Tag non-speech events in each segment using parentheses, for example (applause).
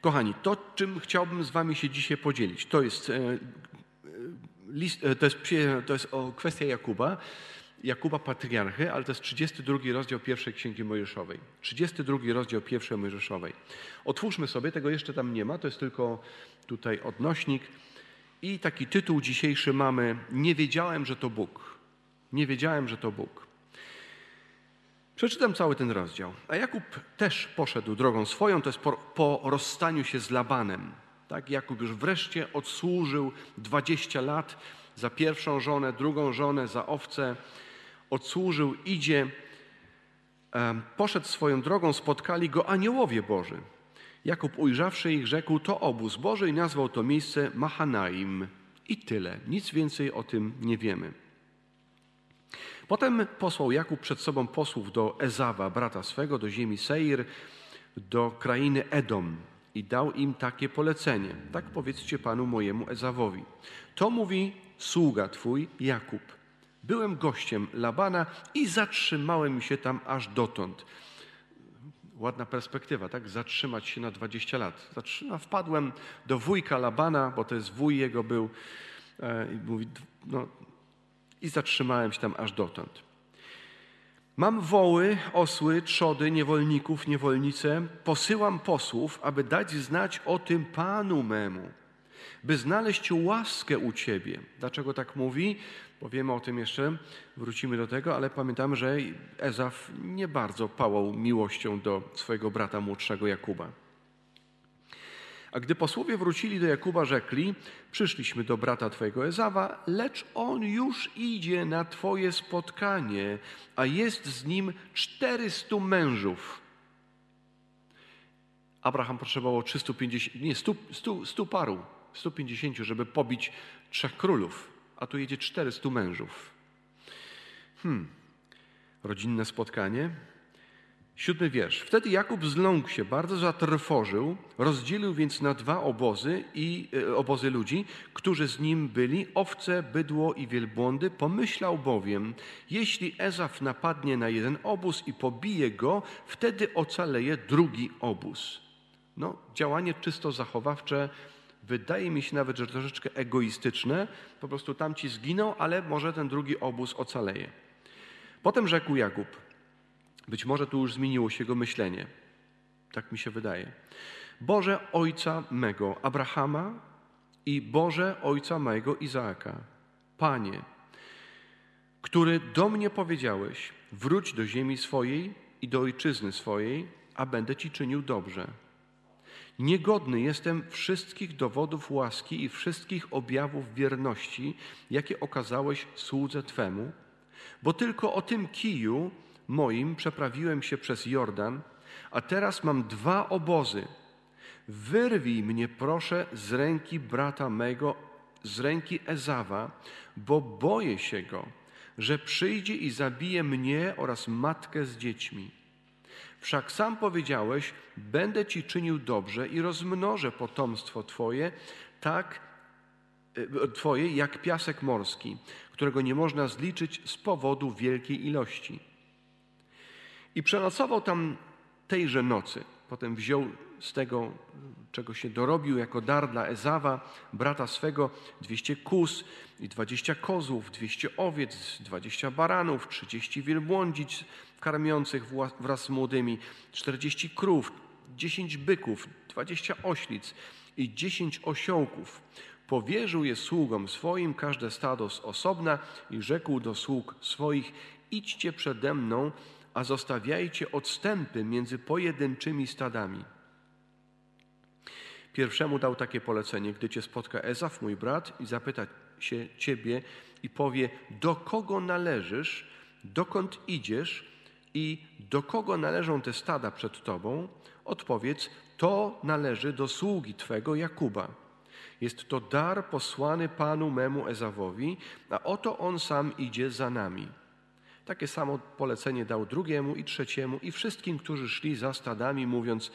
Kochani, to czym chciałbym z wami się dzisiaj podzielić, to jest, e, list, to jest, to jest kwestia Jakuba, Jakuba Patriarchy, ale to jest 32 rozdział pierwszej Księgi Mojżeszowej. 32 rozdział pierwszej Mojżeszowej. Otwórzmy sobie, tego jeszcze tam nie ma, to jest tylko tutaj odnośnik. I taki tytuł dzisiejszy mamy Nie wiedziałem, że to Bóg. Nie wiedziałem, że to Bóg. Przeczytam cały ten rozdział. A Jakub też poszedł drogą swoją, to jest po, po rozstaniu się z Labanem. Tak, Jakub już wreszcie odsłużył 20 lat za pierwszą żonę, drugą żonę, za owce. Odsłużył, idzie, poszedł swoją drogą, spotkali go aniołowie Boży. Jakub ujrzawszy ich, rzekł, to obóz Boży i nazwał to miejsce Mahanaim. I tyle, nic więcej o tym nie wiemy. Potem posłał Jakub przed sobą posłów do Ezawa, brata swego, do ziemi Seir, do krainy Edom i dał im takie polecenie. Tak powiedzcie panu mojemu Ezawowi. To mówi sługa twój Jakub. Byłem gościem Labana i zatrzymałem się tam aż dotąd. Ładna perspektywa, tak? Zatrzymać się na 20 lat. Zatrzyma, wpadłem do wujka Labana, bo to jest wuj jego był. E, I mówi, no, i zatrzymałem się tam aż dotąd. Mam woły, osły, trzody, niewolników, niewolnice. Posyłam posłów, aby dać znać o tym Panu memu, by znaleźć łaskę u Ciebie. Dlaczego tak mówi? Powiemy o tym jeszcze, wrócimy do tego, ale pamiętamy, że Ezaf nie bardzo pałał miłością do swojego brata młodszego Jakuba. A gdy posłowie wrócili do Jakuba, rzekli: Przyszliśmy do brata twojego Ezawa, lecz on już idzie na twoje spotkanie, a jest z nim czterystu mężów. Abraham potrzebował 350, nie, 100, 100, 100 paru, 150, żeby pobić trzech królów, a tu jedzie 400 mężów. Hmm, rodzinne spotkanie. Siódmy wiersz. Wtedy Jakub zląkł się, bardzo zatrwożył, rozdzielił więc na dwa obozy i e, obozy ludzi, którzy z nim byli, owce, bydło i wielbłądy. Pomyślał bowiem, jeśli Ezaf napadnie na jeden obóz i pobije go, wtedy ocaleje drugi obóz. No, działanie czysto zachowawcze, wydaje mi się nawet, że troszeczkę egoistyczne. Po prostu tamci zginą, ale może ten drugi obóz ocaleje. Potem rzekł Jakub – być może tu już zmieniło się jego myślenie. Tak mi się wydaje. Boże Ojca mego Abrahama i Boże Ojca mego Izaaka, Panie, który do mnie powiedziałeś, wróć do ziemi swojej i do ojczyzny swojej, a będę Ci czynił dobrze. Niegodny jestem wszystkich dowodów łaski i wszystkich objawów wierności, jakie okazałeś słudze Twemu, bo tylko o tym kiju moim przeprawiłem się przez Jordan, a teraz mam dwa obozy. Wyrwij mnie, proszę, z ręki brata mego, z ręki Ezawa, bo boję się go, że przyjdzie i zabije mnie oraz matkę z dziećmi. Wszak sam powiedziałeś: Będę ci czynił dobrze i rozmnożę potomstwo Twoje, tak e, Twoje jak piasek morski, którego nie można zliczyć z powodu wielkiej ilości. I przenocował tam tejże nocy. Potem wziął z tego, czego się dorobił jako dar dla Ezawa, brata swego, dwieście kus i dwadzieścia kozłów, dwieście owiec, dwadzieścia baranów, trzydzieści wielbłądzic karmiących wraz z młodymi, czterdzieści krów, dziesięć byków, dwadzieścia oślic i dziesięć osiołków. Powierzył je sługom swoim, każde stado z osobna i rzekł do sług swoich, idźcie przede mną, a zostawiajcie odstępy między pojedynczymi stadami. Pierwszemu dał takie polecenie, gdy cię spotka Ezaf, mój brat, i zapyta się ciebie i powie, do kogo należysz, dokąd idziesz i do kogo należą te stada przed tobą, odpowiedz, to należy do sługi twego Jakuba. Jest to dar posłany panu memu Ezawowi, a oto on sam idzie za nami. Takie samo polecenie dał drugiemu i trzeciemu i wszystkim, którzy szli za stadami, mówiąc: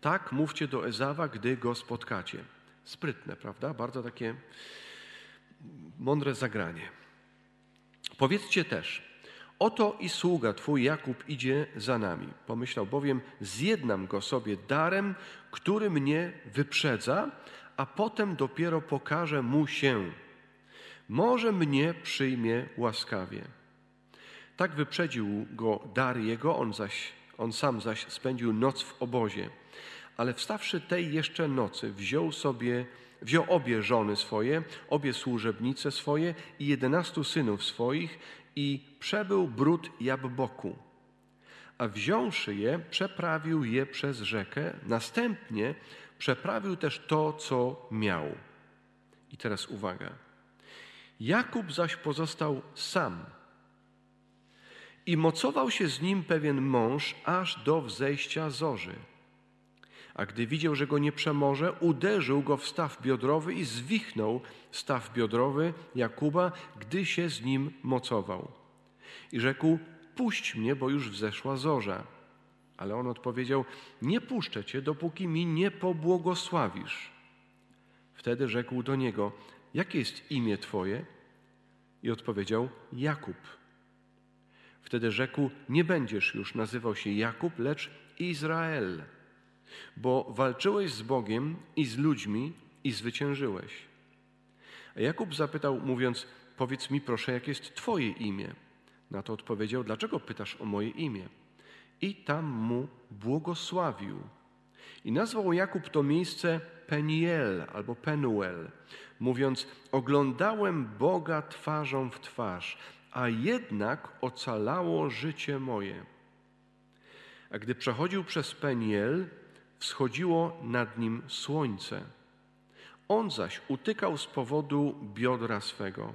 Tak mówcie do Ezawa, gdy go spotkacie. Sprytne, prawda? Bardzo takie mądre zagranie. Powiedzcie też: Oto i sługa twój Jakub idzie za nami. Pomyślał bowiem, zjednam go sobie darem, który mnie wyprzedza, a potem dopiero pokażę mu się. Może mnie przyjmie łaskawie. Tak wyprzedził go dar jego, on, zaś, on sam zaś spędził noc w obozie. Ale wstawszy tej jeszcze nocy, wziął sobie, wziął obie żony swoje, obie służebnice swoje i jedenastu synów swoich i przebył brud Jabboku. A wziąwszy je, przeprawił je przez rzekę, następnie przeprawił też to, co miał. I teraz uwaga. Jakub zaś pozostał sam i mocował się z nim pewien mąż aż do wzejścia zorzy. A gdy widział, że go nie przemoże, uderzył go w staw biodrowy i zwichnął staw biodrowy Jakuba, gdy się z nim mocował. I rzekł: Puść mnie, bo już wzeszła zorza. Ale on odpowiedział: Nie puszczę cię, dopóki mi nie pobłogosławisz. Wtedy rzekł do niego: Jakie jest imię twoje? I odpowiedział: Jakub. Wtedy rzekł: Nie będziesz już nazywał się Jakub, lecz Izrael, bo walczyłeś z Bogiem i z ludźmi i zwyciężyłeś. A Jakub zapytał, mówiąc: Powiedz mi proszę, jakie jest Twoje imię? Na to odpowiedział: Dlaczego pytasz o moje imię? I tam mu błogosławił. I nazwał Jakub to miejsce Peniel albo Penuel, mówiąc: Oglądałem Boga twarzą w twarz, a jednak ocalało życie moje. A gdy przechodził przez Peniel, wschodziło nad nim słońce. On zaś utykał z powodu biodra swego.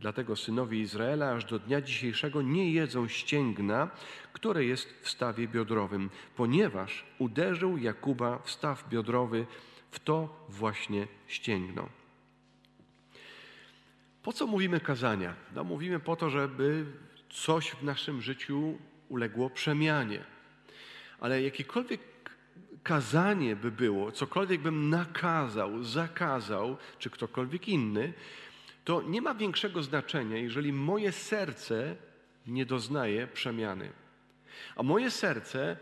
Dlatego synowie Izraela aż do dnia dzisiejszego nie jedzą ścięgna, które jest w stawie biodrowym, ponieważ uderzył Jakuba w staw biodrowy w to właśnie ścięgno. Po co mówimy kazania? No, mówimy po to, żeby coś w naszym życiu uległo przemianie. Ale jakiekolwiek kazanie by było, cokolwiek bym nakazał, zakazał, czy ktokolwiek inny, to nie ma większego znaczenia, jeżeli moje serce nie doznaje przemiany. A moje serce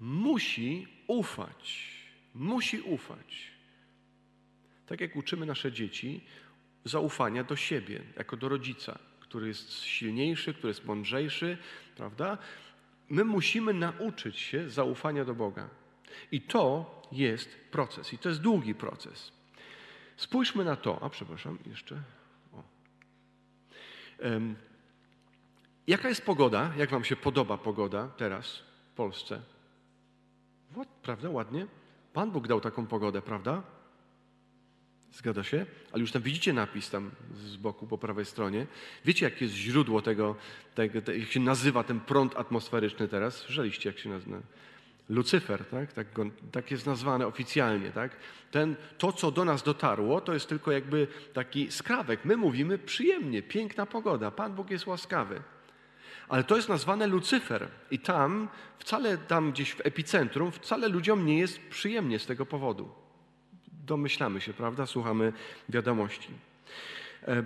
musi ufać. Musi ufać. Tak jak uczymy nasze dzieci, zaufania do siebie, jako do rodzica, który jest silniejszy, który jest mądrzejszy, prawda? My musimy nauczyć się zaufania do Boga. I to jest proces, i to jest długi proces. Spójrzmy na to. A przepraszam, jeszcze. Um, jaka jest pogoda? Jak Wam się podoba pogoda teraz w Polsce? Prawda? Ładnie? Pan Bóg dał taką pogodę, prawda? Zgadza się? Ale już tam widzicie napis tam z boku po prawej stronie. Wiecie, jakie jest źródło tego, tego, jak się nazywa ten prąd atmosferyczny teraz? Słyszeliście, jak się nazywa? Lucyfer, tak? Tak, tak, jest nazwane oficjalnie. Tak? Ten, to, co do nas dotarło, to jest tylko jakby taki skrawek. My mówimy przyjemnie, piękna pogoda, Pan Bóg jest łaskawy. Ale to jest nazwane Lucyfer i tam, wcale tam gdzieś w epicentrum, wcale ludziom nie jest przyjemnie z tego powodu domyślamy się, prawda? Słuchamy wiadomości. E,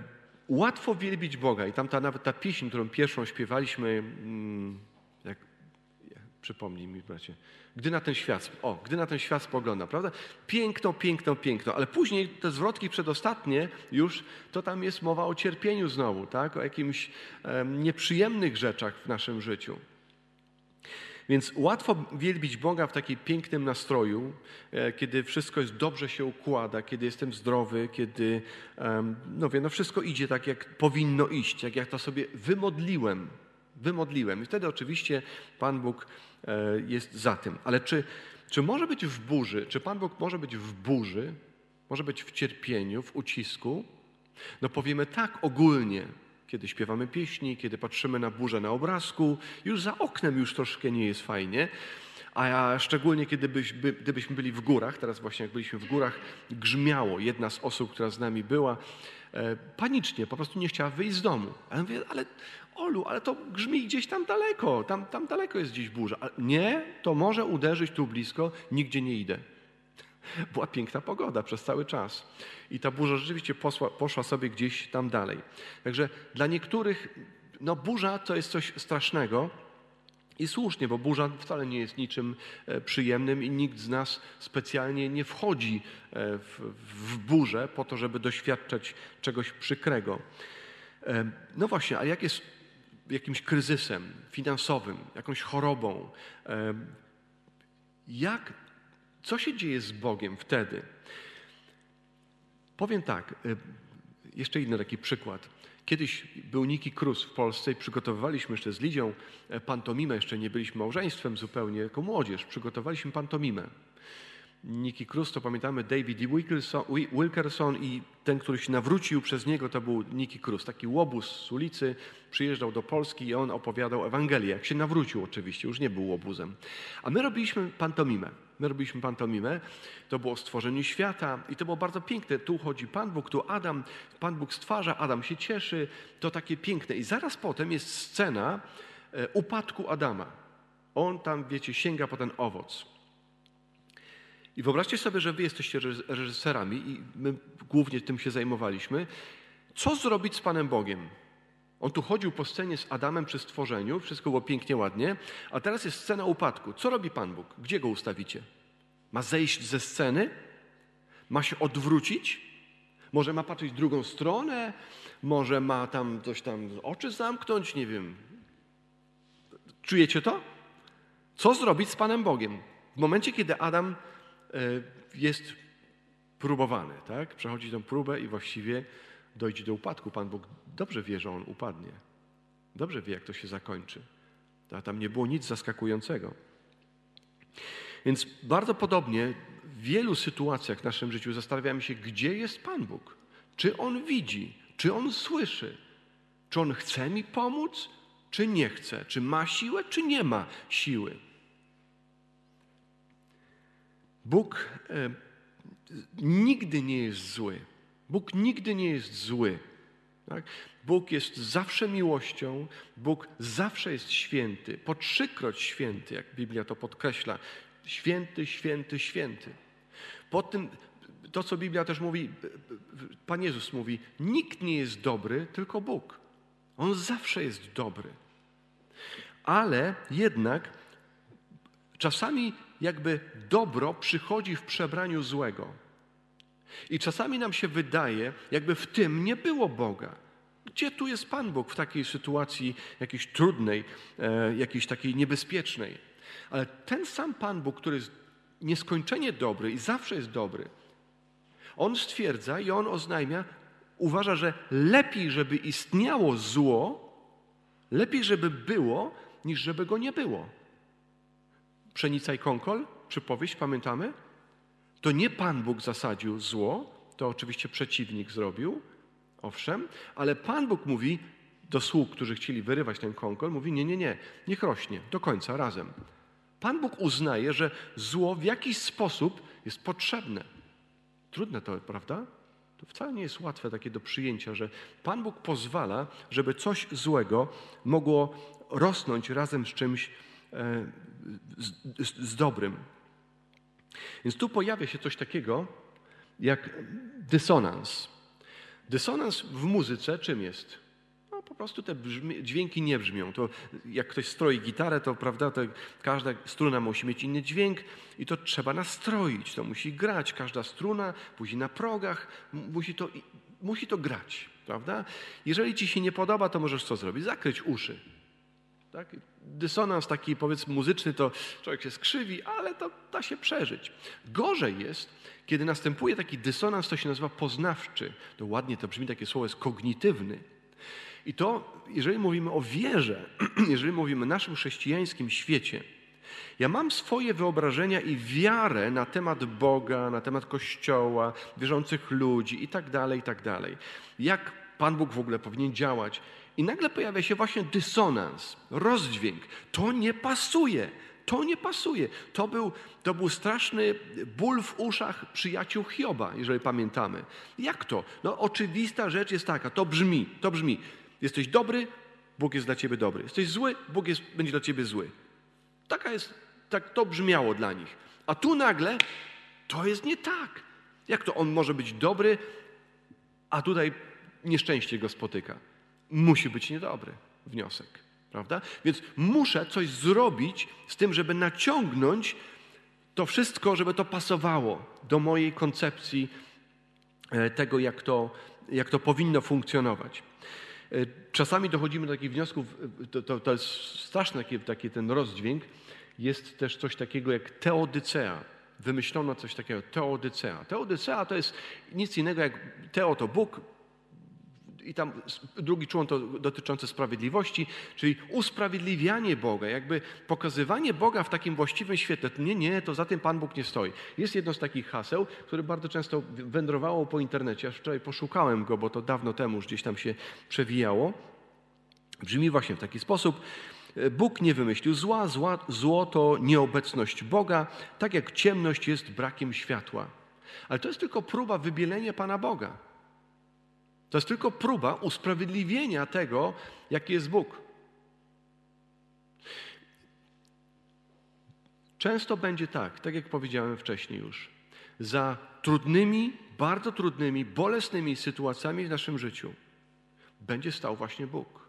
łatwo wielbić Boga i tam ta, nawet ta pieśń, którą pierwszą śpiewaliśmy, mm, jak, przypomnij mi, bracie, gdy na ten świat, o, gdy na ten świat spogląda, prawda? Piękno, piękno, piękno, ale później te zwrotki przedostatnie już, to tam jest mowa o cierpieniu znowu, tak? O jakimś nieprzyjemnych rzeczach w naszym życiu. Więc łatwo wielbić Boga w takim pięknym nastroju, e, kiedy wszystko jest dobrze się układa, kiedy jestem zdrowy, kiedy no wiem, no wszystko idzie tak, jak powinno iść, jak ja to sobie wymodliłem. Wymodliłem. I wtedy oczywiście Pan Bóg e, jest za tym. Ale czy, czy może być w burzy, czy Pan Bóg może być w burzy, może być w cierpieniu, w ucisku? No powiemy tak ogólnie, kiedy śpiewamy pieśni, kiedy patrzymy na burzę na obrazku, już za oknem już troszkę nie jest fajnie, a szczególnie kiedy byś, by, gdybyśmy byli w górach, teraz właśnie jak byliśmy w górach, grzmiało. Jedna z osób, która z nami była, e, panicznie, po prostu nie chciała wyjść z domu. Ale mówię, ale Olu, ale to grzmi gdzieś tam daleko, tam, tam daleko jest gdzieś burza. Ale nie, to może uderzyć tu blisko, nigdzie nie idę. (laughs) Była piękna pogoda przez cały czas. I ta burza rzeczywiście posła, poszła sobie gdzieś tam dalej. Także dla niektórych no burza to jest coś strasznego. I słusznie, bo burza wcale nie jest niczym e, przyjemnym i nikt z nas specjalnie nie wchodzi e, w, w burzę po to, żeby doświadczać czegoś przykrego. E, no właśnie, a jak jest jakimś kryzysem finansowym, jakąś chorobą, jak, co się dzieje z Bogiem wtedy? Powiem tak, jeszcze inny taki przykład. Kiedyś był Niki Cruz w Polsce i przygotowywaliśmy jeszcze z Lidzią e, pantomimę, jeszcze nie byliśmy małżeństwem zupełnie, jako młodzież, przygotowaliśmy pantomimę. Niki Cruz to pamiętamy David e. Wilkerson, i ten, który się nawrócił przez niego, to był Niki Cruz. Taki łobuz z ulicy przyjeżdżał do Polski i on opowiadał Ewangelię. Jak się nawrócił oczywiście, już nie był łobuzem. A my robiliśmy pantomimę. My robiliśmy pantomimę. To było stworzenie świata i to było bardzo piękne. Tu chodzi Pan Bóg, tu Adam. Pan Bóg stwarza, Adam się cieszy. To takie piękne. I zaraz potem jest scena e, upadku Adama. On tam, wiecie, sięga po ten owoc. I wyobraźcie sobie, że wy jesteście reżyserami i my głównie tym się zajmowaliśmy. Co zrobić z Panem Bogiem? On tu chodził po scenie z Adamem przy stworzeniu, wszystko było pięknie, ładnie, a teraz jest scena upadku. Co robi Pan Bóg? Gdzie go ustawicie? Ma zejść ze sceny? Ma się odwrócić? Może ma patrzeć w drugą stronę? Może ma tam coś tam oczy zamknąć? Nie wiem. Czujecie to? Co zrobić z Panem Bogiem? W momencie, kiedy Adam jest próbowany, tak? Przechodzi tę próbę i właściwie dojdzie do upadku. Pan Bóg dobrze wie, że on upadnie. Dobrze wie, jak to się zakończy. Tam nie było nic zaskakującego. Więc bardzo podobnie w wielu sytuacjach w naszym życiu zastanawiamy się, gdzie jest Pan Bóg. Czy On widzi, czy On słyszy, czy On chce mi pomóc, czy nie chce, czy ma siłę, czy nie ma siły. Bóg e, nigdy nie jest zły. Bóg nigdy nie jest zły. Tak? Bóg jest zawsze miłością, Bóg zawsze jest święty, po trzykroć święty, jak Biblia to podkreśla. Święty, święty, święty. Po tym, to co Biblia też mówi, Pan Jezus mówi, nikt nie jest dobry, tylko Bóg. On zawsze jest dobry. Ale jednak czasami jakby dobro przychodzi w przebraniu złego. I czasami nam się wydaje, jakby w tym nie było Boga. Gdzie tu jest Pan Bóg w takiej sytuacji jakiejś trudnej, e, jakiejś takiej niebezpiecznej? Ale ten sam Pan Bóg, który jest nieskończenie dobry i zawsze jest dobry, on stwierdza i on oznajmia, uważa, że lepiej, żeby istniało zło, lepiej, żeby było, niż żeby go nie było. Pszenica i konkol, przypowieść, pamiętamy? To nie Pan Bóg zasadził zło, to oczywiście przeciwnik zrobił, owszem, ale Pan Bóg mówi do sług, którzy chcieli wyrywać ten konkol, mówi nie, nie, nie, niech rośnie do końca razem. Pan Bóg uznaje, że zło w jakiś sposób jest potrzebne. Trudne to, prawda? To wcale nie jest łatwe takie do przyjęcia, że Pan Bóg pozwala, żeby coś złego mogło rosnąć razem z czymś e, z, z, z dobrym. Więc tu pojawia się coś takiego jak dysonans. Dysonans w muzyce czym jest? No, po prostu te brzmi, dźwięki nie brzmią. To jak ktoś stroi gitarę, to prawda, to każda struna musi mieć inny dźwięk i to trzeba nastroić. To musi grać. Każda struna, później na progach, musi to, musi to grać. Prawda? Jeżeli ci się nie podoba, to możesz co zrobić? Zakryć uszy. Tak? Dysonans taki powiedzmy muzyczny, to człowiek się skrzywi, ale to da się przeżyć. Gorzej jest, kiedy następuje taki dysonans, to się nazywa poznawczy. To ładnie to brzmi, takie słowo jest kognitywny. I to, jeżeli mówimy o wierze, (clears throat) jeżeli mówimy o naszym chrześcijańskim świecie, ja mam swoje wyobrażenia i wiarę na temat Boga, na temat Kościoła, wierzących ludzi i tak dalej, i tak dalej. Jak Pan Bóg w ogóle powinien działać. I nagle pojawia się właśnie dysonans, rozdźwięk. To nie pasuje. To nie pasuje. To był, to był straszny ból w uszach przyjaciół Hioba, jeżeli pamiętamy. Jak to? No oczywista rzecz jest taka, to brzmi, to brzmi. Jesteś dobry, Bóg jest dla ciebie dobry. Jesteś zły, Bóg jest, będzie dla ciebie zły. Taka jest, tak to brzmiało dla nich. A tu nagle to jest nie tak. Jak to on może być dobry, a tutaj nieszczęście go spotyka? Musi być niedobry. wniosek, prawda? Więc muszę coś zrobić z tym, żeby naciągnąć to wszystko, żeby to pasowało do mojej koncepcji e, tego, jak to, jak to powinno funkcjonować. E, czasami dochodzimy do takich wniosków, e, to, to, to jest straszny taki, taki ten rozdźwięk, jest też coś takiego jak teodycea. Wymyślono coś takiego, teodycea. Teodycea to jest nic innego jak teo to Bóg, i tam drugi człon to dotyczący sprawiedliwości, czyli usprawiedliwianie Boga, jakby pokazywanie Boga w takim właściwym świetle. Nie, nie, to za tym Pan Bóg nie stoi. Jest jedno z takich haseł, które bardzo często wędrowało po internecie. Aż wczoraj poszukałem go, bo to dawno temu już gdzieś tam się przewijało. Brzmi właśnie w taki sposób. Bóg nie wymyślił zła, zła, zło to nieobecność Boga, tak jak ciemność jest brakiem światła. Ale to jest tylko próba wybielenia Pana Boga. To jest tylko próba usprawiedliwienia tego, jaki jest Bóg. Często będzie tak, tak jak powiedziałem wcześniej już, za trudnymi, bardzo trudnymi, bolesnymi sytuacjami w naszym życiu będzie stał właśnie Bóg.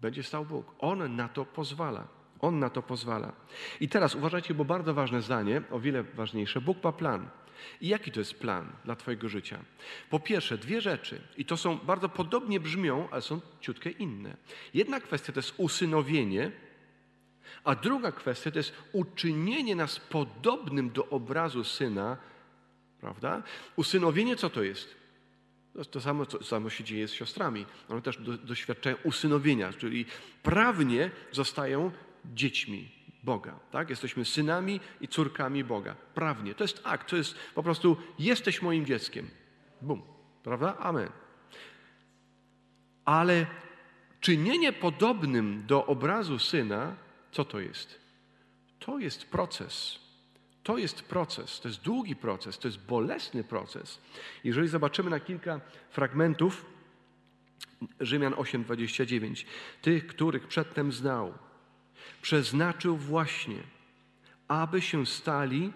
Będzie stał Bóg. On na to pozwala. On na to pozwala. I teraz uważajcie, bo bardzo ważne zdanie, o wiele ważniejsze. Bóg ma plan. I jaki to jest plan dla Twojego życia? Po pierwsze, dwie rzeczy, i to są bardzo podobnie brzmią, ale są ciutkę inne. Jedna kwestia to jest usynowienie, a druga kwestia to jest uczynienie nas podobnym do obrazu syna, prawda? Usynowienie co to jest? To samo, co samo się dzieje z siostrami. One też do, doświadczają usynowienia, czyli prawnie zostają dziećmi Boga. Tak? Jesteśmy synami i córkami Boga. Prawnie. To jest akt, to jest po prostu jesteś moim dzieckiem. Bum. Prawda? Amen. Ale czynienie podobnym do obrazu syna, co to jest? To jest proces. To jest proces, to jest długi proces, to jest bolesny proces. Jeżeli zobaczymy na kilka fragmentów, Rzymian 8:29, tych, których przedtem znał, przeznaczył właśnie, aby się stali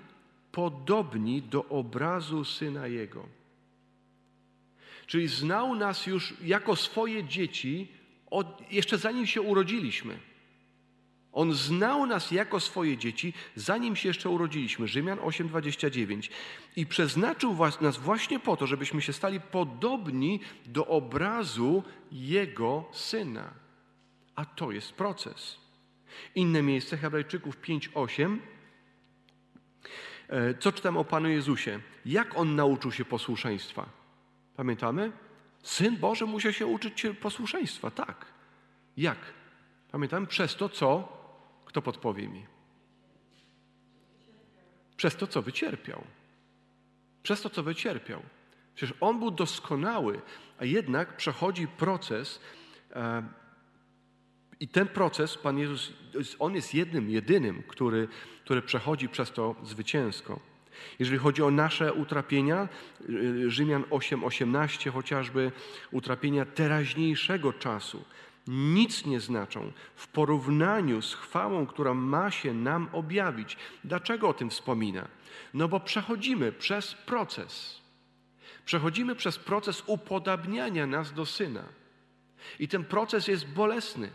podobni do obrazu Syna Jego. Czyli znał nas już jako swoje dzieci, od, jeszcze zanim się urodziliśmy. On znał nas jako swoje dzieci, zanim się jeszcze urodziliśmy. Rzymian 8:29. I przeznaczył nas właśnie po to, żebyśmy się stali podobni do obrazu Jego Syna. A to jest proces. Inne miejsce, Hebrajczyków 5:8. E, co czytam o Panu Jezusie? Jak On nauczył się posłuszeństwa? Pamiętamy? Syn Boży musiał się uczyć posłuszeństwa, tak. Jak? Pamiętamy? Przez to, co? Kto podpowie mi? Przez to, co wycierpiał. Przez to, co wycierpiał. Przecież on był doskonały, a jednak przechodzi proces e, i ten proces, Pan Jezus, On jest jednym, jedynym, który, który przechodzi przez to zwycięsko. Jeżeli chodzi o nasze utrapienia, y, Rzymian 8:18 chociażby, utrapienia teraźniejszego czasu, nic nie znaczą w porównaniu z chwałą, która ma się nam objawić. Dlaczego o tym wspomina? No bo przechodzimy przez proces. Przechodzimy przez proces upodabniania nas do Syna. I ten proces jest bolesny.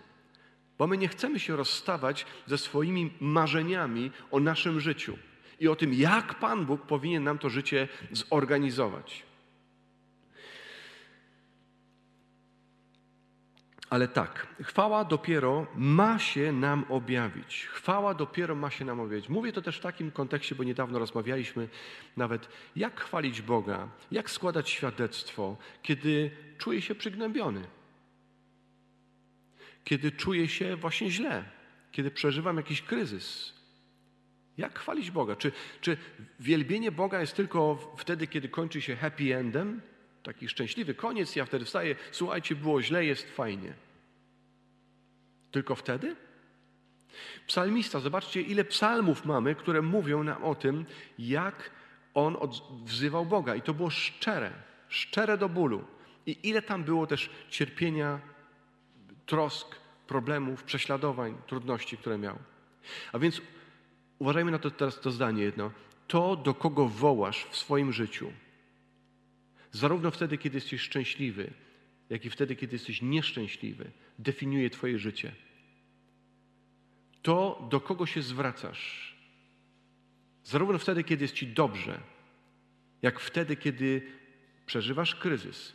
Bo my nie chcemy się rozstawać ze swoimi marzeniami o naszym życiu i o tym, jak Pan Bóg powinien nam to życie zorganizować. Ale tak, chwała dopiero ma się nam objawić. Chwała dopiero ma się nam objawić. Mówię to też w takim kontekście, bo niedawno rozmawialiśmy nawet, jak chwalić Boga, jak składać świadectwo, kiedy czuję się przygnębiony kiedy czuję się właśnie źle, kiedy przeżywam jakiś kryzys. Jak chwalić Boga? Czy, czy wielbienie Boga jest tylko wtedy, kiedy kończy się happy endem? Taki szczęśliwy koniec, ja wtedy wstaję, słuchajcie, było źle, jest fajnie. Tylko wtedy? Psalmista, zobaczcie, ile psalmów mamy, które mówią nam o tym, jak on wzywał Boga. I to było szczere, szczere do bólu. I ile tam było też cierpienia, trosk, problemów, prześladowań, trudności, które miał. A więc uważajmy na to teraz to zdanie jedno. To, do kogo wołasz w swoim życiu, zarówno wtedy, kiedy jesteś szczęśliwy, jak i wtedy, kiedy jesteś nieszczęśliwy, definiuje Twoje życie. To, do kogo się zwracasz, zarówno wtedy, kiedy jest Ci dobrze, jak wtedy, kiedy przeżywasz kryzys,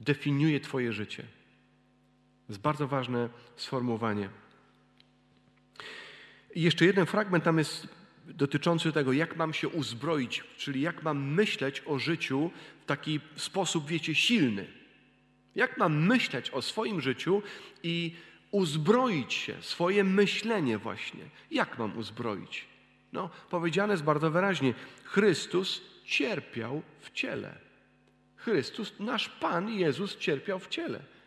definiuje Twoje życie. To jest bardzo ważne sformułowanie. I jeszcze jeden fragment tam jest dotyczący tego, jak mam się uzbroić, czyli jak mam myśleć o życiu w taki sposób, wiecie, silny. Jak mam myśleć o swoim życiu i uzbroić się, swoje myślenie właśnie. Jak mam uzbroić? No, powiedziane jest bardzo wyraźnie: Chrystus cierpiał w ciele. Chrystus, nasz Pan Jezus cierpiał w ciele.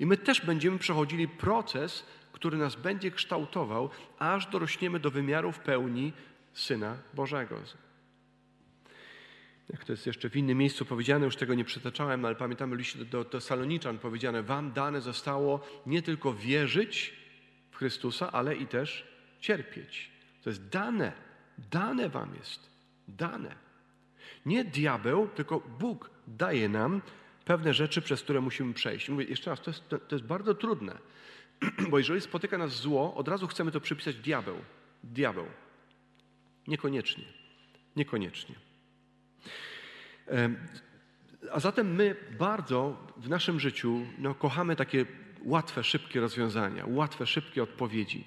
I my też będziemy przechodzili proces, który nas będzie kształtował, aż dorośniemy do wymiarów pełni Syna Bożego. Jak to jest jeszcze w innym miejscu powiedziane, już tego nie przytaczałem, ale pamiętamy liście do, do Saloniczan powiedziane, wam dane zostało nie tylko wierzyć w Chrystusa, ale i też cierpieć. To jest dane, dane wam jest, dane. Nie diabeł, tylko Bóg daje nam pewne rzeczy, przez które musimy przejść. Mówię jeszcze raz, to jest, to, to jest bardzo trudne, (clears throat) bo jeżeli spotyka nas zło, od razu chcemy to przypisać diabeł. Diabeł. Niekoniecznie. Niekoniecznie. A zatem my bardzo w naszym życiu no, kochamy takie łatwe, szybkie rozwiązania, łatwe, szybkie odpowiedzi.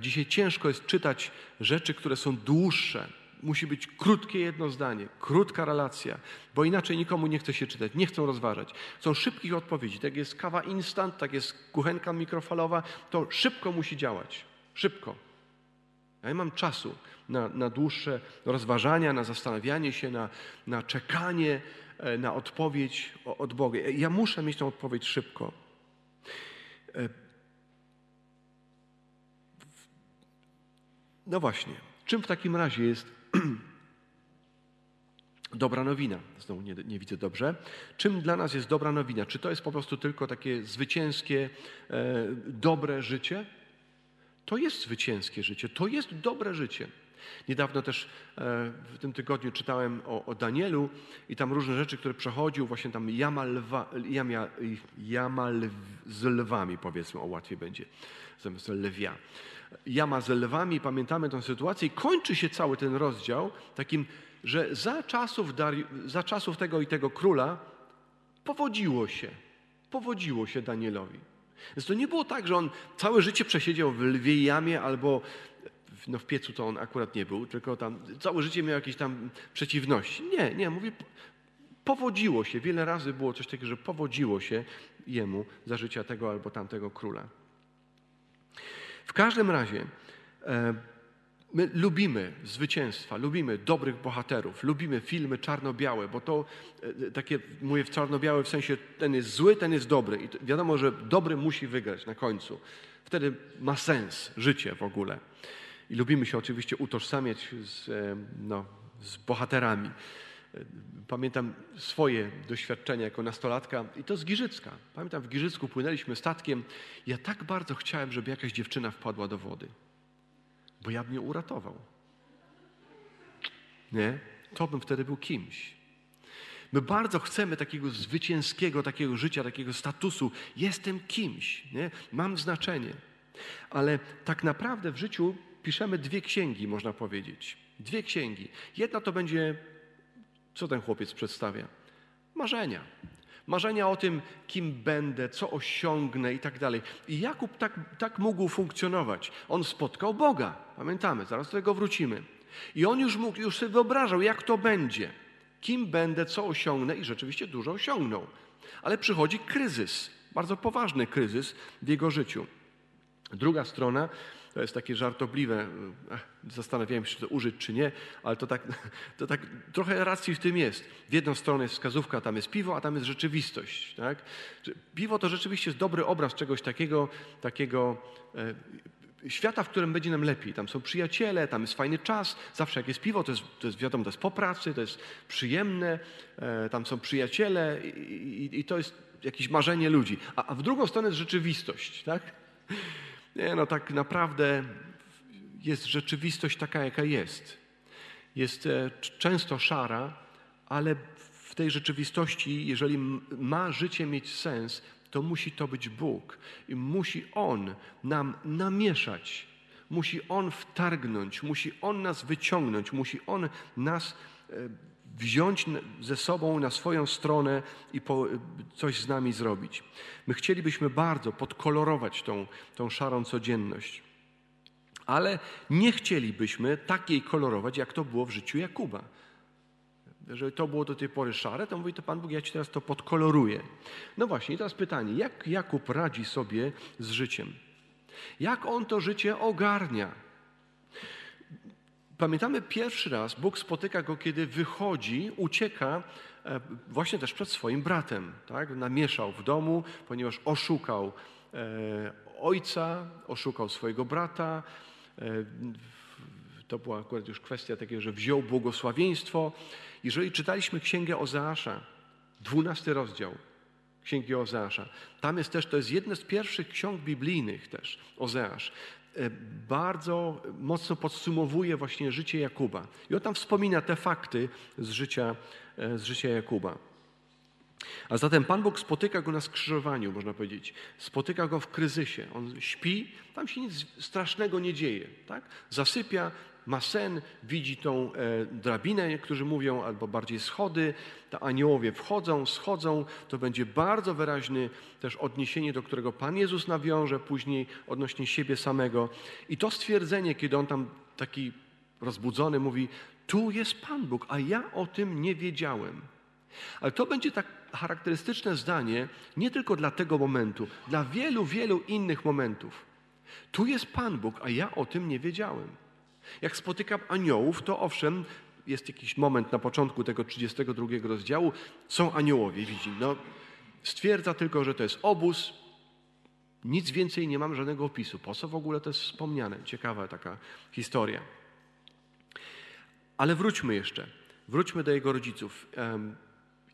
Dzisiaj ciężko jest czytać rzeczy, które są dłuższe. Musi być krótkie jedno zdanie, krótka relacja, bo inaczej nikomu nie chce się czytać, nie chcą rozważać. Są szybkich odpowiedzi. Tak jest kawa instant, tak jest kuchenka mikrofalowa, to szybko musi działać. Szybko. Ja nie mam czasu na, na dłuższe rozważania, na zastanawianie się, na, na czekanie e, na odpowiedź od Boga. Ja muszę mieć tę odpowiedź szybko. E, no właśnie, czym w takim razie jest (clears throat) dobra nowina? Znowu nie, nie, widzę dobrze. Czym dla nas jest dobra nowina? Czy to jest po prostu tylko takie zwycięskie, e, dobre życie? To jest zwycięskie życie, to jest dobre życie. Niedawno też e, w tym tygodniu czytałem o, o Danielu i tam różne rzeczy, które przechodził, właśnie tam jama, lwa, jama, jama z lwami, powiedzmy, o łatwiej będzie, zamiast lewia. Jama z lwami, pamiętamy tę sytuację i kończy się cały ten rozdział takim, że za czasów, za czasów tego i tego króla powodziło się, powodziło się Danielowi. Więc to nie było tak, że on całe życie przesiedział w lwiej jamie albo no w piecu to on akurat nie był, tylko tam całe życie miał jakieś tam przeciwności. Nie, nie, mówi, powodziło się. Wiele razy było coś takiego, że powodziło się jemu za życia tego albo tamtego króla. W każdym razie e, my lubimy zwycięstwa, lubimy dobrych bohaterów, lubimy filmy czarno-białe, bo to e, takie, mówię w czarno-białe w sensie ten jest zły, ten jest dobry. I wiadomo, że dobry musi wygrać na końcu. Wtedy ma sens życie w ogóle. I lubimy się oczywiście utożsamiać z, e, no, z bohaterami. Pamiętam swoje doświadczenia jako nastolatka i to z Giżycka. Pamiętam, w Giżycku płynęliśmy statkiem. Ja tak bardzo chciałem, żeby jakaś dziewczyna wpadła do wody, bo ja bym ją uratował. Nie? To bym wtedy był kimś. My bardzo chcemy takiego zwycięskiego, takiego życia, takiego statusu. Jestem kimś, nie? mam znaczenie. Ale tak naprawdę w życiu piszemy dwie księgi, można powiedzieć. Dwie księgi. Jedna to będzie, co ten chłopiec przedstawia? Marzenia. Marzenia o tym, kim będę, co osiągnę i tak dalej. I Jakub tak, tak mógł funkcjonować. On spotkał Boga, pamiętamy, zaraz do tego wrócimy. I on już mógł, już sobie wyobrażał, jak to będzie. Kim będę, co osiągnę i rzeczywiście dużo osiągnął. Ale przychodzi kryzys, bardzo poważny kryzys w jego życiu. Druga strona to jest takie żartobliwe. Zastanawiałem się, czy to użyć, czy nie, ale to tak, (laughs) to tak trochę racji w tym jest. W jedną stronę jest wskazówka, tam jest piwo, a tam jest rzeczywistość. Tak? Piwo to rzeczywiście jest dobry obraz czegoś takiego, takiego e, świata, w którym będzie nam lepiej. Tam są przyjaciele, tam jest fajny czas. Zawsze jak jest piwo, to jest, to jest wiadomo, to jest po pracy, to jest przyjemne, e, tam są przyjaciele i, i, i to jest jakieś marzenie ludzi. A, a w drugą stronę jest rzeczywistość. Tak? Nie, no tak naprawdę jest rzeczywistość taka, jaka jest. Jest e, często szara, ale w tej rzeczywistości, jeżeli ma życie mieć sens, to musi to być Bóg. I musi On nam namieszać, musi On wtargnąć, musi On nas wyciągnąć, musi On nas e, wziąć ze sobą na swoją stronę i coś z nami zrobić. My chcielibyśmy bardzo podkolorować tą, tą szarą codzienność, ale nie chcielibyśmy takiej kolorować, jak to było w życiu Jakuba. Jeżeli to było do tej pory szare, to mówi to Pan Bóg, ja Ci teraz to podkoloruję. No właśnie, i teraz pytanie, jak Jakub radzi sobie z życiem? Jak on to życie ogarnia? Pamiętamy pierwszy raz, Bóg spotyka go, kiedy wychodzi, ucieka e, właśnie też przed swoim bratem. Tak? Namieszał w domu, ponieważ oszukał e, ojca, oszukał swojego brata. E, to była akurat już kwestia takiego, że wziął błogosławieństwo. Jeżeli czytaliśmy Księgę Ozeasza, dwunasty rozdział Księgi Ozeasza, tam jest też, to jest jedna z pierwszych ksiąg biblijnych też, Ozeasz. E, bardzo mocno podsumowuje właśnie życie Jakuba. I on tam wspomina te fakty z życia, e, z życia Jakuba. A zatem Pan Bóg spotyka go na skrzyżowaniu, można powiedzieć. Spotyka go w kryzysie. On śpi, tam się nic strasznego nie dzieje. Tak? Zasypia, ma sen, widzi tą e, drabinę, niektórzy mówią, albo bardziej schody. Te aniołowie wchodzą, schodzą. To będzie bardzo wyraźne też odniesienie, do którego Pan Jezus nawiąże później odnośnie siebie samego. I to stwierdzenie, kiedy on tam taki rozbudzony mówi, tu jest Pan Bóg, a ja o tym nie wiedziałem. Ale to będzie tak charakterystyczne zdanie nie tylko dla tego momentu, dla wielu, wielu innych momentów. Tu jest Pan Bóg, a ja o tym nie wiedziałem. Jak spotykam aniołów, to owszem, jest jakiś moment na początku tego 32 rozdziału, są aniołowie, widzi. No, stwierdza tylko, że to jest obóz, nic więcej nie mam żadnego opisu. Po co w ogóle to jest wspomniane? Ciekawa taka historia. Ale wróćmy jeszcze. Wróćmy do jego rodziców.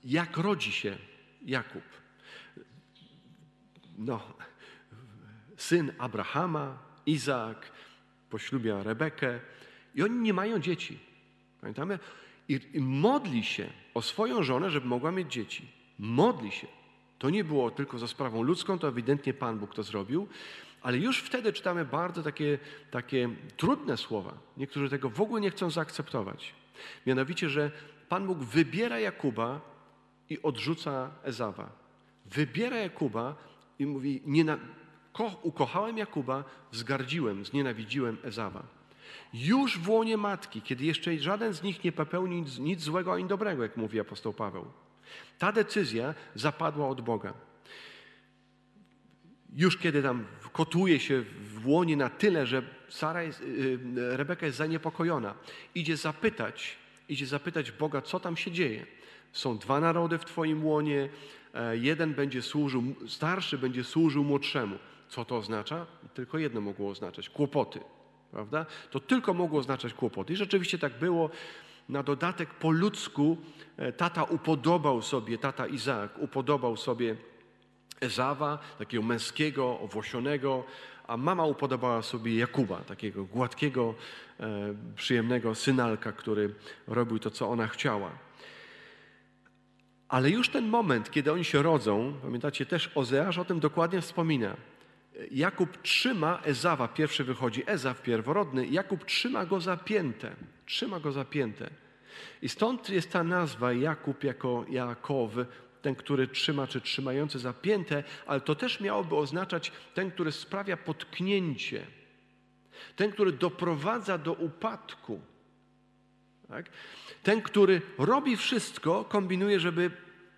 Jak rodzi się Jakub? No, syn Abrahama, Izaak, poślubia Rebekę i oni nie mają dzieci. Pamiętamy? I, I, modli się o swoją żonę, żeby mogła mieć dzieci. Modli się. To nie było tylko za sprawą ludzką, to ewidentnie Pan Bóg to zrobił, ale już wtedy czytamy bardzo takie, takie trudne słowa. Niektórzy tego w ogóle nie chcą zaakceptować. Mianowicie, że Pan Bóg wybiera Jakuba i odrzuca Ezawa. Wybiera Jakuba i mówi, nie na, ko, ukochałem Jakuba, wzgardziłem, znienawidziłem Ezawa. Już w łonie matki, kiedy jeszcze żaden z nich nie popełnił nic, nic złego ani dobrego, jak mówi apostoł Paweł. Ta decyzja zapadła od Boga. Już kiedy tam kotuje się w łonie na tyle, że Sara jest, yy, Rebeka jest zaniepokojona, idzie zapytać, idzie zapytać Boga, co tam się dzieje. Są dwa narody w Twoim łonie, e, jeden będzie służył, starszy będzie służył młodszemu. Co to oznacza? Tylko jedno mogło oznaczać kłopoty, prawda? To tylko mogło oznaczać kłopoty. I rzeczywiście tak było. Na dodatek po ludzku e, tata upodobał sobie, tata Izaak upodobał sobie Ezawa, takiego męskiego, owłosionego, a mama upodobała sobie Jakuba, takiego gładkiego, e, przyjemnego synalka, który robił to, co ona chciała. Ale już ten moment, kiedy oni się rodzą, pamiętacie, też Ozeasz o tym dokładnie wspomina. Jakub trzyma Ezawa, pierwszy wychodzi Ezaw pierworodny, Jakub trzyma go zapięte, trzyma go zapięte. I stąd jest ta nazwa Jakub jako Jakow, ten, który trzyma, czy trzymający zapięte, ale to też miałoby oznaczać ten, który sprawia potknięcie, ten, który doprowadza do upadku. Tak? Ten, który robi wszystko, kombinuje, żeby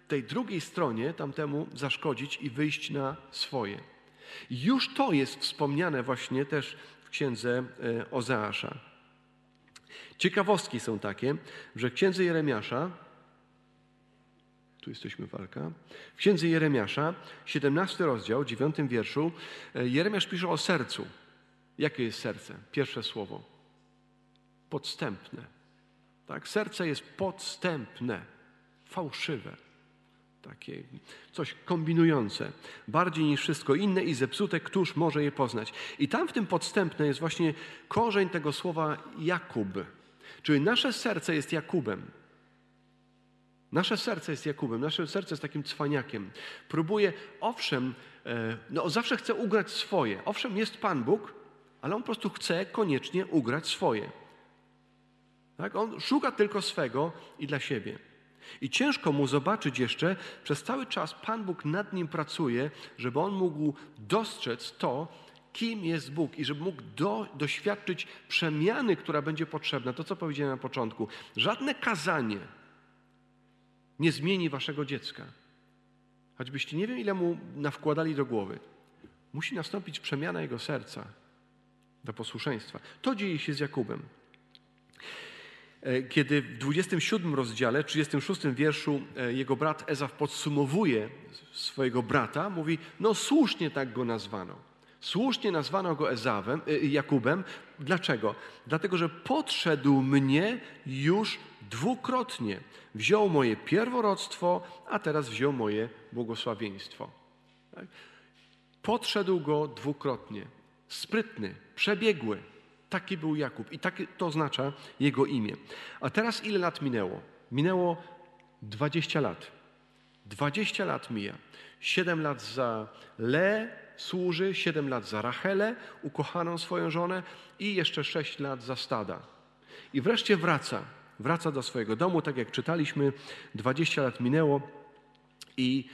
tej drugiej stronie tamtemu zaszkodzić i wyjść na swoje. Już to jest wspomniane właśnie też w księdze e, Ozeasza. Ciekawostki są takie, że w księdze Jeremiasza, tu jesteśmy walka, w księdze Jeremiasza, 17 rozdział, 9 wierszu, e, Jeremiasz pisze o sercu. Jakie jest serce? Pierwsze słowo. Podstępne. Tak? Serce jest podstępne, fałszywe takie coś kombinujące, bardziej niż wszystko inne i zepsute, któż może je poznać. I tam w tym podstępne jest właśnie korzeń tego słowa Jakub, czyli nasze serce jest Jakubem. Nasze serce jest Jakubem, nasze serce jest takim cwaniakiem. Próbuje, owszem, e, no zawsze chce ugrać swoje. Owszem, jest Pan Bóg, ale on po prostu chce koniecznie ugrać swoje. Tak? On szuka tylko swego i dla siebie. I ciężko mu zobaczyć jeszcze, przez cały czas Pan Bóg nad nim pracuje, żeby on mógł dostrzec to, kim jest Bóg i żeby mógł do, doświadczyć przemiany, która będzie potrzebna. To, co powiedziałem na początku. Żadne kazanie nie zmieni waszego dziecka. Choćbyście nie wiem, ile mu nawkładali do głowy. Musi nastąpić przemiana jego serca do posłuszeństwa. To dzieje się z Jakubem. E, kiedy w 27 rozdziale, 36 wierszu e, jego brat Ezaw podsumowuje swojego brata, mówi, no słusznie tak go nazwano. Słusznie nazwano go Ezawem, e, Jakubem. Dlaczego? Dlatego, że podszedł mnie już dwukrotnie. Wziął moje pierworodstwo, a teraz wziął moje błogosławieństwo. Tak? Podszedł go dwukrotnie. Sprytny, przebiegły. Taki był Jakub i takie to oznacza jego imię. A teraz ile lat minęło? Minęło 20 lat. 20 lat mija. 7 lat za Le służy, 7 lat za Rachelę, ukochaną swoją żonę i jeszcze 6 lat za stada. I wreszcie wraca. Wraca do swojego domu, tak jak czytaliśmy, 20 lat minęło i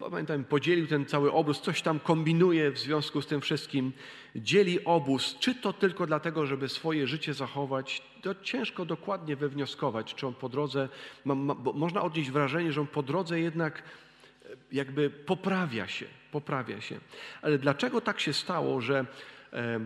pamiętam, podzielił ten cały obóz, coś tam kombinuje w związku z tym wszystkim, dzieli obóz, czy to tylko dlatego, żeby swoje życie zachować, to ciężko dokładnie wywnioskować, czy on po drodze, ma, można odnieść wrażenie, że on po drodze jednak e, jakby poprawia się, poprawia się. Ale dlaczego tak się stało, że e,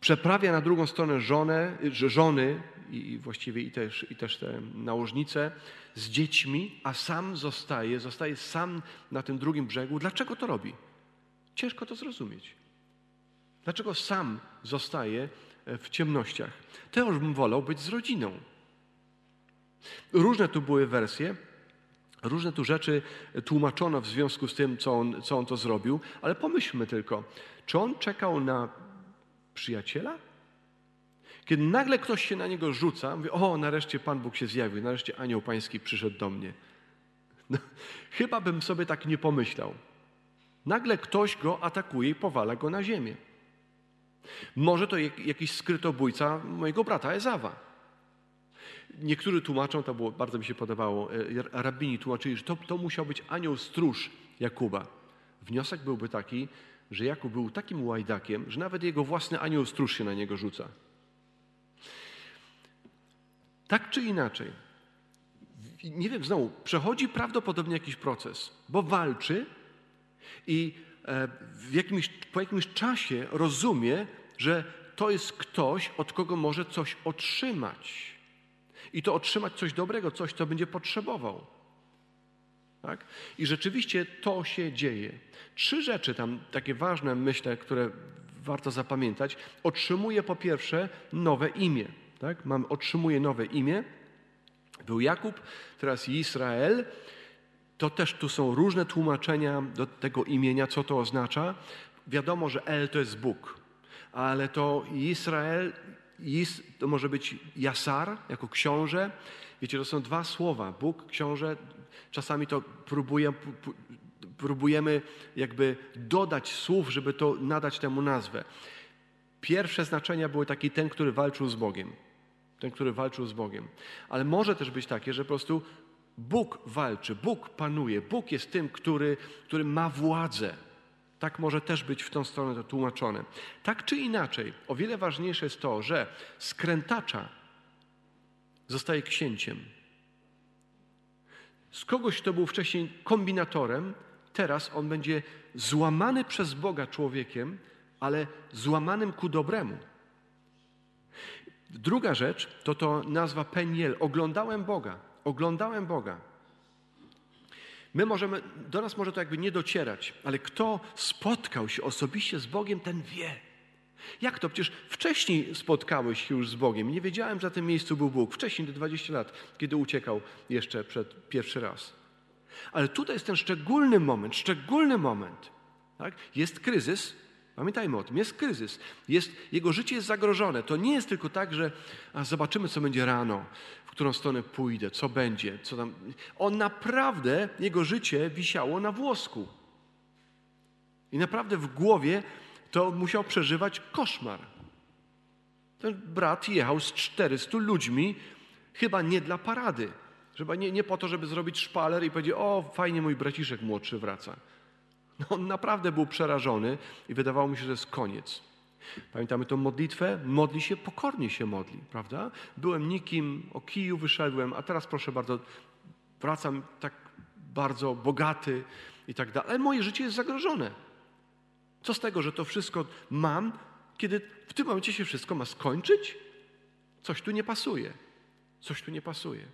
przeprawia na drugą stronę żonę, żony i właściwie i też, i też te nałożnice z dziećmi, a sam zostaje, zostaje sam na tym drugim brzegu. Dlaczego to robi? Ciężko to zrozumieć. Dlaczego sam zostaje e, w ciemnościach? Już bym wolał być z rodziną. Różne tu były wersje, różne tu rzeczy tłumaczono w związku z tym, co on, co on to zrobił, ale pomyślmy tylko, czy on czekał na przyjaciela? Kiedy nagle ktoś się na niego rzuca, mówi, o, nareszcie Pan Bóg się zjawił, nareszcie anioł pański przyszedł do mnie. No, chyba bym sobie tak nie pomyślał. Nagle ktoś go atakuje i powala go na ziemię. Może to jakiś skrytobójca mojego brata Ezawa. Niektórzy tłumaczą, to było, bardzo mi się podobało, e, rabini tłumaczyli, że to, to musiał być anioł stróż Jakuba. Wniosek byłby taki, że Jakub był takim łajdakiem, że nawet jego własny anioł stróż się na niego rzuca. Tak czy inaczej, nie wiem, znowu, przechodzi prawdopodobnie jakiś proces, bo walczy i e, jakimś, po jakimś czasie rozumie, że to jest ktoś, od kogo może coś otrzymać. I to otrzymać coś dobrego, coś, co będzie potrzebował. Tak? I rzeczywiście to się dzieje. Trzy rzeczy tam, takie ważne, myślę, które warto zapamiętać. Otrzymuje po pierwsze nowe imię. Tak? Mam, otrzymuje nowe imię. Był Jakub, teraz Izrael. To też tu są różne tłumaczenia do tego imienia, co to oznacza. Wiadomo, że El to jest Bóg, ale to Izrael, Is, to może być Jasar jako książę. Wiecie, to są dwa słowa. Bóg, książę. Czasami to próbuje, próbujemy jakby dodać słów, żeby to nadać temu nazwę. Pierwsze znaczenia były taki ten, który walczył z Bogiem. Ten, który walczył z Bogiem. Ale może też być takie, że po prostu Bóg walczy, Bóg panuje, Bóg jest tym, który, który ma władzę. Tak może też być w tą stronę to tłumaczone. Tak czy inaczej, o wiele ważniejsze jest to, że skrętacza zostaje księciem. Z kogoś, kto był wcześniej kombinatorem, teraz on będzie złamany przez Boga człowiekiem, ale złamanym ku dobremu. Druga rzecz to to nazwa Peniel. Oglądałem Boga. Oglądałem Boga. My możemy, do nas może to jakby nie docierać, ale kto spotkał się osobiście z Bogiem, ten wie. Jak to? Przecież wcześniej spotkałeś się już z Bogiem. Nie wiedziałem, że na tym miejscu był Bóg. Wcześniej, do 20 lat, kiedy uciekał jeszcze przed pierwszy raz. Ale tutaj jest ten szczególny moment, szczególny moment. Tak? Jest kryzys, Pamiętajmy o tym, jest kryzys, jest, jego życie jest zagrożone. To nie jest tylko tak, że zobaczymy, co będzie rano, w którą stronę pójdę, co będzie, co tam. On naprawdę, jego życie wisiało na włosku. I naprawdę w głowie to musiał przeżywać koszmar. Ten brat jechał z 400 ludźmi, chyba nie dla parady. Chyba nie, nie po to, żeby zrobić szpaler i powiedzieć, o fajnie mój braciszek młodszy wraca. No, on naprawdę był przerażony i wydawało mi się, że jest koniec. Pamiętamy tą modlitwę? Modli się, pokornie się modli, prawda? Byłem nikim, o kiju wyszedłem, a teraz proszę bardzo, wracam tak bardzo bogaty i tak dalej. Ale moje życie jest zagrożone. Co z tego, że to wszystko mam, kiedy w tym momencie się wszystko ma skończyć? Coś tu nie pasuje. Coś tu nie pasuje.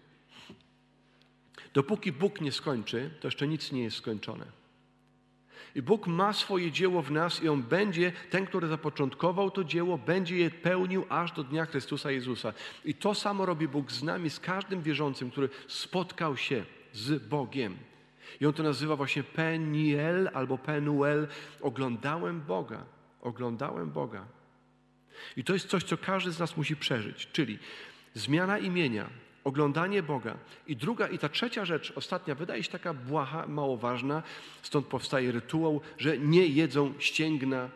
Dopóki Bóg nie skończy, to jeszcze nic nie jest skończone. I Bóg ma swoje dzieło w nas i On będzie, ten, który zapoczątkował to dzieło, będzie je pełnił aż do dnia Chrystusa Jezusa. I to samo robi Bóg z nami, z każdym wierzącym, który spotkał się z Bogiem. I on to nazywa właśnie Peniel albo Penuel. Oglądałem Boga. Oglądałem Boga. I to jest coś, co każdy z nas musi przeżyć, czyli zmiana imienia, oglądanie Boga. I druga, i ta trzecia rzecz, ostatnia, wydaje się taka błaha, mało ważna, stąd powstaje rytuał, że nie jedzą ścięgna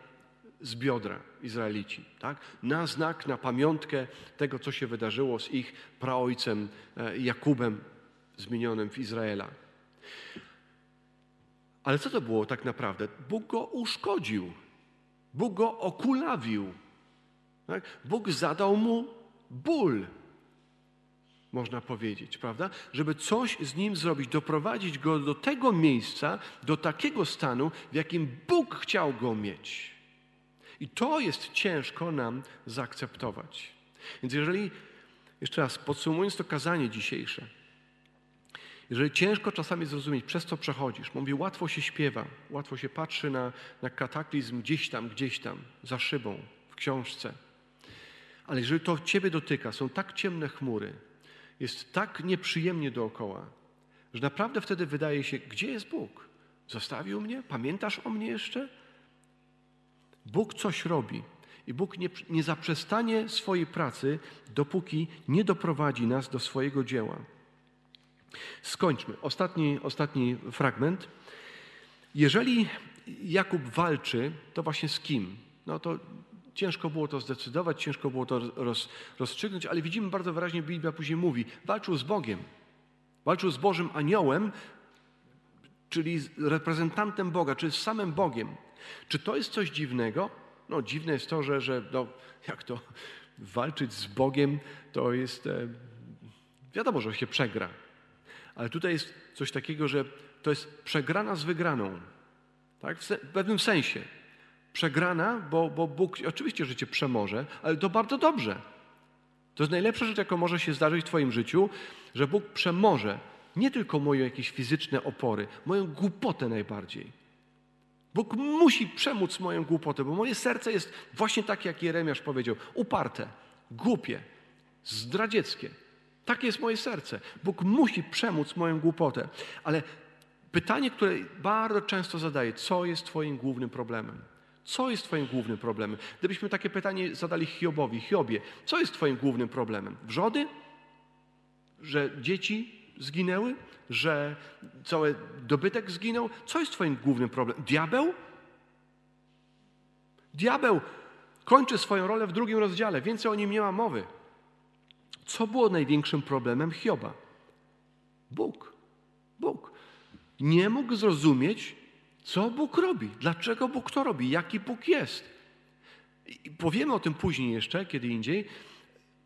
z biodra Izraelici. Tak? Na znak, na pamiątkę tego, co się wydarzyło z ich praojcem e, Jakubem zmienionym w Izraela. Ale co to było tak naprawdę? Bóg go uszkodził. Bóg go okulawił. Tak? Bóg zadał mu ból, można powiedzieć, prawda? Żeby coś z nim zrobić, doprowadzić go do tego miejsca, do takiego stanu, w jakim Bóg chciał go mieć. I to jest ciężko nam zaakceptować. Więc jeżeli, jeszcze raz podsumując to kazanie dzisiejsze, jeżeli ciężko czasami zrozumieć, przez co przechodzisz, mówię, łatwo się śpiewa, łatwo się patrzy na, na kataklizm gdzieś tam, gdzieś tam, za szybą, w książce. Ale jeżeli to Ciebie dotyka, są tak ciemne chmury, jest tak nieprzyjemnie dookoła, że naprawdę wtedy wydaje się, gdzie jest Bóg? Zostawił mnie? Pamiętasz o mnie jeszcze? Bóg coś robi i Bóg nie, nie zaprzestanie swojej pracy, dopóki nie doprowadzi nas do swojego dzieła. Skończmy. Ostatni, ostatni fragment. Jeżeli Jakub walczy, to właśnie z kim? No to ciężko było to zdecydować, ciężko było to roz, rozstrzygnąć, ale widzimy bardzo wyraźnie, Biblia później mówi, walczył z Bogiem. Walczył z Bożym Aniołem, czyli z reprezentantem Boga, czyli z samym Bogiem. Czy to jest coś dziwnego? No dziwne jest to, że, że no, jak to (laughs) walczyć z Bogiem, to jest, e, wiadomo, że się przegra. Ale tutaj jest coś takiego, że to jest przegrana z wygraną. Tak? W, pewnym sensie. Przegrana, bo, bo Bóg oczywiście, że cię przemoże, ale to bardzo dobrze. To jest najlepsza rzecz, jaka może się zdarzyć w Twoim życiu, że Bóg przemoże nie tylko moje jakieś fizyczne opory, moją głupotę najbardziej. Bóg musi przemóc moją głupotę, bo moje serce jest właśnie takie, jak Jeremiasz powiedział, uparte, głupie, zdradzieckie. Takie jest moje serce. Bóg musi przemóc moją głupotę. Ale pytanie, które bardzo często zadaję, co jest Twoim głównym problemem? Co jest Twoim głównym problemem? Gdybyśmy takie pytanie zadali Hiobowi, Hiobie, co jest Twoim głównym problemem? Wrzody? Że dzieci zginęły? Że cały dobytek zginął? Co jest Twoim głównym problemem? Diabeł? Diabeł kończy swoją rolę w drugim rozdziale, więcej o nim nie ma mowy. Co było największym problemem Hioba? Bóg. Bóg. Nie mógł zrozumieć, co Bóg robi, dlaczego Bóg to robi, jaki Bóg jest. I powiemy o tym później jeszcze, kiedy indziej.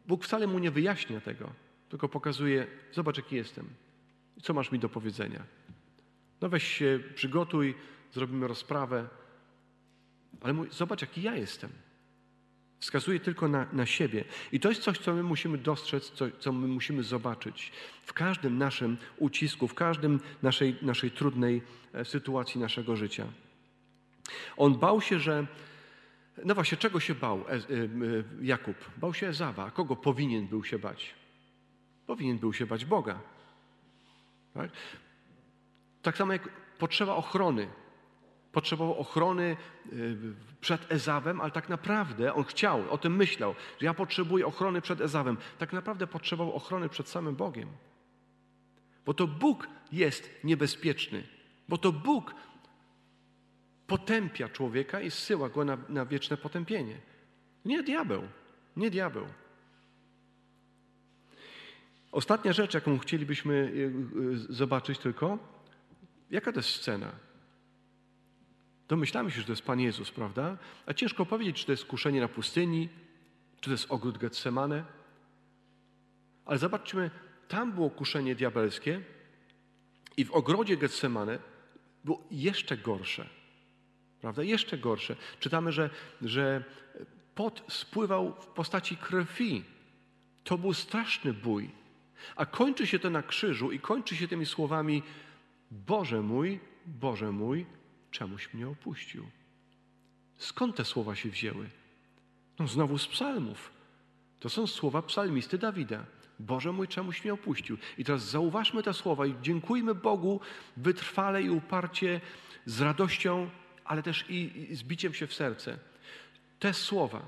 Bóg wcale mu nie wyjaśnia tego, tylko pokazuje: Zobacz, jaki jestem. Co masz mi do powiedzenia? No weź się, przygotuj, zrobimy rozprawę. Ale mój, zobacz, jaki ja jestem. Wskazuje tylko na, na siebie. I to jest coś, co my musimy dostrzec, co, co my musimy zobaczyć w każdym naszym ucisku, w każdym naszej, naszej trudnej e, sytuacji naszego życia. On bał się, że. No właśnie, czego się bał e, e, Jakub? Bał się Ezawa. Kogo powinien był się bać? Powinien był się bać Boga. Tak, tak samo jak potrzeba ochrony. Potrzebował ochrony y, przed Ezawem, ale tak naprawdę on chciał, o tym myślał, że ja potrzebuję ochrony przed Ezawem. Tak naprawdę potrzebował ochrony przed samym Bogiem. Bo to Bóg jest niebezpieczny, bo to Bóg potępia człowieka i zsyła go na, na wieczne potępienie. Nie diabeł, nie diabeł. Ostatnia rzecz, jaką chcielibyśmy y, y, zobaczyć tylko, jaka to jest scena? Domyślamy się, że to jest Pan Jezus, prawda? A ciężko powiedzieć, czy to jest kuszenie na pustyni, czy to jest ogród Getsemane. Ale zobaczmy, tam było kuszenie diabelskie i w ogrodzie Getsemane było jeszcze gorsze. Prawda? Jeszcze gorsze. Czytamy, że, że pot spływał w postaci krwi. To był straszny bój. A kończy się to na krzyżu i kończy się tymi słowami: Boże mój, Boże mój, czemuś mnie opuścił. Skąd te słowa się wzięły? No znowu z psalmów. To są słowa psalmisty Dawida. Boże mój, czemuś mnie opuścił. I teraz zauważmy te słowa i dziękujmy Bogu wytrwale i uparcie, z radością, ale też i, i z biciem się w serce. Te słowa,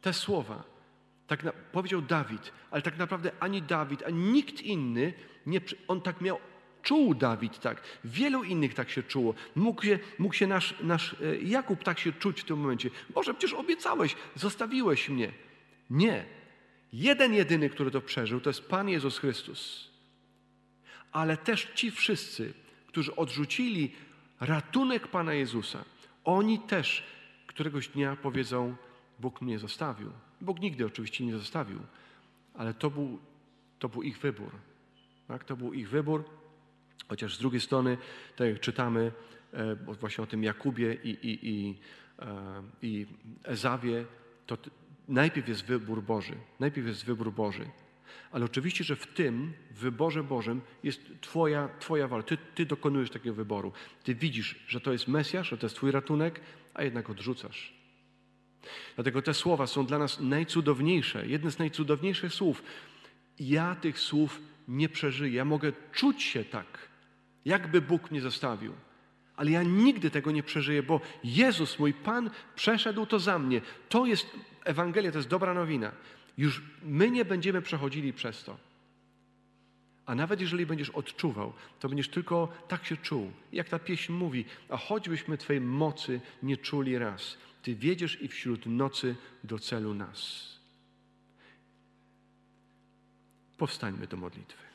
te słowa, tak na, powiedział Dawid, ale tak naprawdę ani Dawid, ani nikt inny, nie, on tak miał czuł Dawid tak, wielu innych tak się czuło. Mógł się, mógł się nasz, nasz e, Jakub tak się czuć w tym momencie. Boże, przecież obiecałeś, zostawiłeś mnie. Nie. Jeden jedyny, który to przeżył, to jest Pan Jezus Chrystus. Ale też ci wszyscy, którzy odrzucili ratunek Pana Jezusa, oni też któregoś dnia powiedzą: Bóg mnie zostawił. Bóg nigdy oczywiście nie zostawił, ale to był, to był ich wybór. Tak? To był ich wybór. Chociaż z drugiej strony, tak jak czytamy e, właśnie o tym Jakubie i, i, i, e, i Ezawie, to najpierw jest wybór Boży. Najpierw jest wybór Boży. Ale oczywiście, że w tym wyborze Bożym jest Twoja, twoja wola. Ty, ty dokonujesz takiego wyboru. Ty widzisz, że to jest Mesjasz, że to jest Twój ratunek, a jednak odrzucasz. Dlatego te słowa są dla nas najcudowniejsze, jedne z najcudowniejszych słów. Ja tych słów nie przeżyję. Mogę czuć się tak, jakby Bóg mnie zostawił. Ale ja nigdy tego nie przeżyję, bo Jezus, mój Pan, przeszedł to za mnie. To jest Ewangelia, to jest dobra nowina. Już my nie będziemy przechodzili przez to. A nawet jeżeli będziesz odczuwał, to będziesz tylko tak się czuł. Jak ta pieśń mówi, a choćbyśmy Twojej mocy nie czuli raz, Ty wiedziesz i wśród nocy do celu nas. Powstańmy do modlitwy.